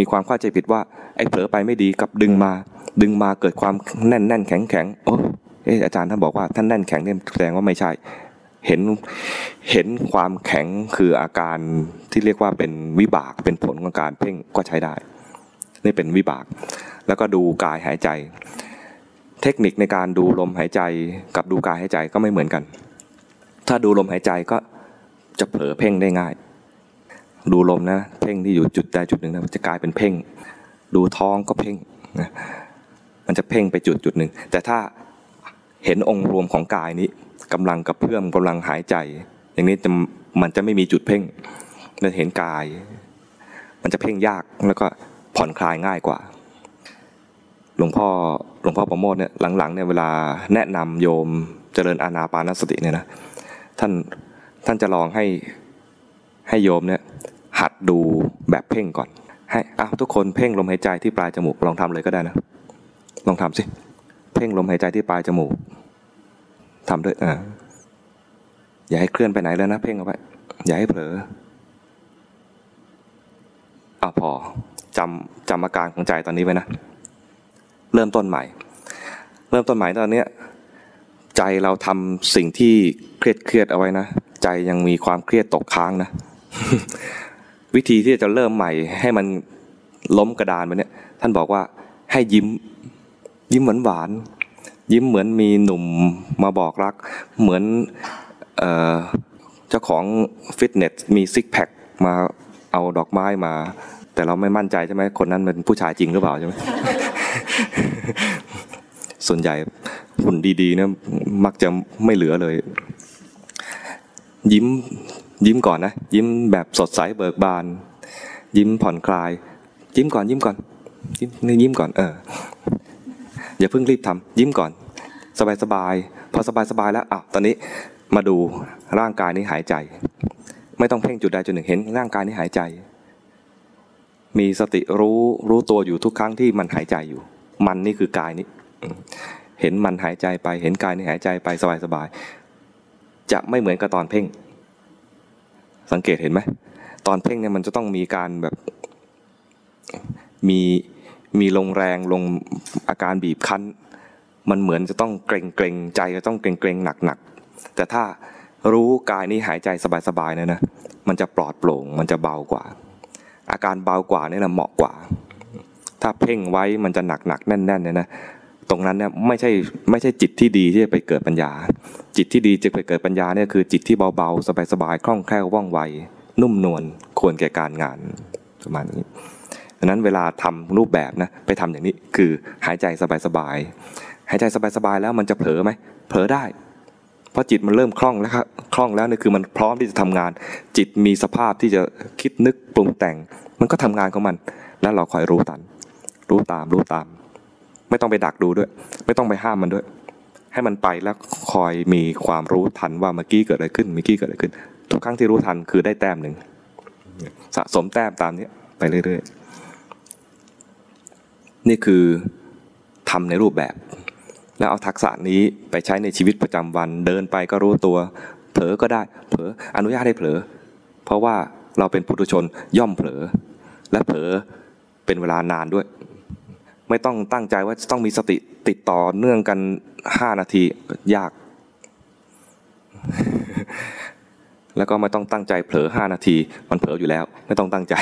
มีความเข้าใจผิดว่าไอ้เผลอไปไม่ดีกับดึงมา ดึงมาเกิดความแน่นแน่นแข็งแข็งโอ้เอออาจารย์ท่านบอกว่าท่านแน่นแข็งเนี่ยแสดงว่าไม่ใช่เห็นเห็นความแข็งคืออาการที่เรียกว่าเป็นวิบากเป็นผลของการเพ่งก็ใช้ได้ นี่เป็นวิบาก แล้วก็ดูกายหายใจ เทคนิคในการดูลมหายใจกับดูกายหายใจก็ไม่เหมือนกัน ถ้าดูลมหายใจก็จะเผลอเพ่งได้ง่าย ดูลมนะเพ่งที่อยู่จุดใดจุดหนึ่งนะมันจะกลายเป็นเพ่ง ดูท้องก็เพ่งนะมันจะเพ่งไปจุดจุดหนึ่ง แต่ถ้าเห็นองค์รวมของกายนี้กำลังกระเพื่อมกำลังหายใจ อย่างนี้จะมันจะไม่มีจุดเพ่งมันเห็นกาย มันจะเพ่งยากแล้วก็ผ่อนคลายง่ายกว่า หลวงพ่อหลวงพ่อประโมทเนี่ยหลังๆเนี่ยเวลาแนะนำโยมเจริญอานาปานสติเนี่ยนะท่านท่านจะลองให้ ให้โยมเนี่ยหัดดูแบบเพ่งก่อน ให้อ้าวทุกคนเพ่งลมหายใจที่ปลายจมูกลองทำเลยก็ได้นะ ลองทำสิ เพ่งลมหายใจที่ปลายจมูกทำด้วยอ่าอย่าให้เคลื่อนไปไหนแล้วนะเพ่งเอาไว้อย่าให้เผลออะพอจำจำอาการของใจตอนนี้ไว้นะ เริ่มต้นใหม่ เริ่มต้นใหม่ตอนเนี้ยใจเราทำสิ่งที่เครียดเครียดเอาไว้นะ ใจยังมีความเครียดตกค้างนะ วิธีที่จะเริ่มใหม่ให้มันล้มกระดานไปเนี่ยท่านบอกว่าให้ยิ้ม ยิ้มหวานหวานๆยิ้มเหมือนมีหนุ่มมาบอกรัก เหมือนเเจ้าของฟิตเนสมีซิกแพคมาเอาดอกไม้มา แต่เราไม่มั่นใจใช่ไหมคนนั้นเป็นผู้ชายจริงหรือเปล่าใช่ไหมส่วนใหญ่หุ่นดีๆเนี่ยมักจะไม่เหลือเลย ยิ้ม ยิ้มก่อนนะ ยิ้มแบบสดใสเบิกบาน ยิ้มผ่อนคลาย ยิ้มก่อนยิ้มก่อน ยิ้มนี่ยิ้มก่อนเอออย่าเพิ่งรีบทำยิ้มก่อน สบายสบายๆพอสบายสบายแล้วอ้าวตอนนี้มาดูร่างกายนี้หายใจ ไม่ต้องเพ่งจุดใดจุดหนึ่งเห็น ร่างกายนี้หายใจ มีสติรู้รู้ตัวอยู่ทุกครั้งที่มันหายใจอยู่ มันนี่คือกายนี้เห็นมันหายใจไป เห็นกายนี่หายใจไปสบายๆจะไม่เหมือนกับตอนเพ่ง สังเกตเห็นไหมตอนเพ่งเนี่ยมันจะต้องมีการแบบมีมีลงแรงลงอาการบีบคั้น มันเหมือนจะต้องเกรงเกรงใจจะต้องเกรงเกรงหนักหนักแต่ถ้ารู้กายนี้หายใจสบายๆเนี่ยนะมันจะปลอดโปร่งมันจะเบากว่า อาการเบากว่านี่แหละเหมาะกว่า ถ้าเพ่งไว้มันจะหนักหนักแน่นๆเนี่ยนะ ตรงนั้นเนี่ยไม่ใช่ไม่ใช่จิตที่ดีที่จะไปเกิดปัญญา จิตที่ดีจะไปเกิดปัญญาเนี่ยคือจิตที่เบาๆ สบายๆคล่องแคล่วว่องไว นุ่มนวลควรแก่การงานประมาณนี้ดังนั้นเวลาทำรูปแบบนะไปทำอย่างนี้คือหายใจสบายๆหายใจสบายๆแล้วมันจะเผลอไหมเผลอได้เพราะจิตมันเริ่มคล่องแล้วครับคล่องแล้วเนี่ยคือมันพร้อมที่จะทำงาน จิตมีสภาพที่จะคิดนึกปรุงแต่ง มันก็ทำงานของมัน แล้วเราคอยรู้ตัน รู้ตามรู้ตาม ไม่ต้องไปดักดูด้วย ไม่ต้องไปห้ามมันด้วย ให้มันไปแล้วคอยมีความรู้ทันว่าเมื่อกี้เกิดอะไรขึ้นเมื่อกี้เกิดอะไรขึ้น ทุกครั้งที่รู้ทันคือได้แต้มหนึ่งสะสมแต้มตามนี้ไปเรื่อยๆ นี่คือทำในรูปแบบ แล้วเอาทักษะนี้ไปใช้ในชีวิตประจำวัน เดินไปก็รู้ตัว เผลอก็ได้ เผลออนุญาตให้เผลอ เพราะว่าเราเป็นปุถุชนย่อมเผลอ และเผลอเป็นเวลานานด้วย ไม่ต้องตั้งใจว่าจะต้องมีสติติดต่อเนื่องกันห้านาทียาก แล้วก็ไม่ต้องตั้งใจเผลอห้านาที มันเผลออยู่แล้ว ไม่ต้องตั้งใจ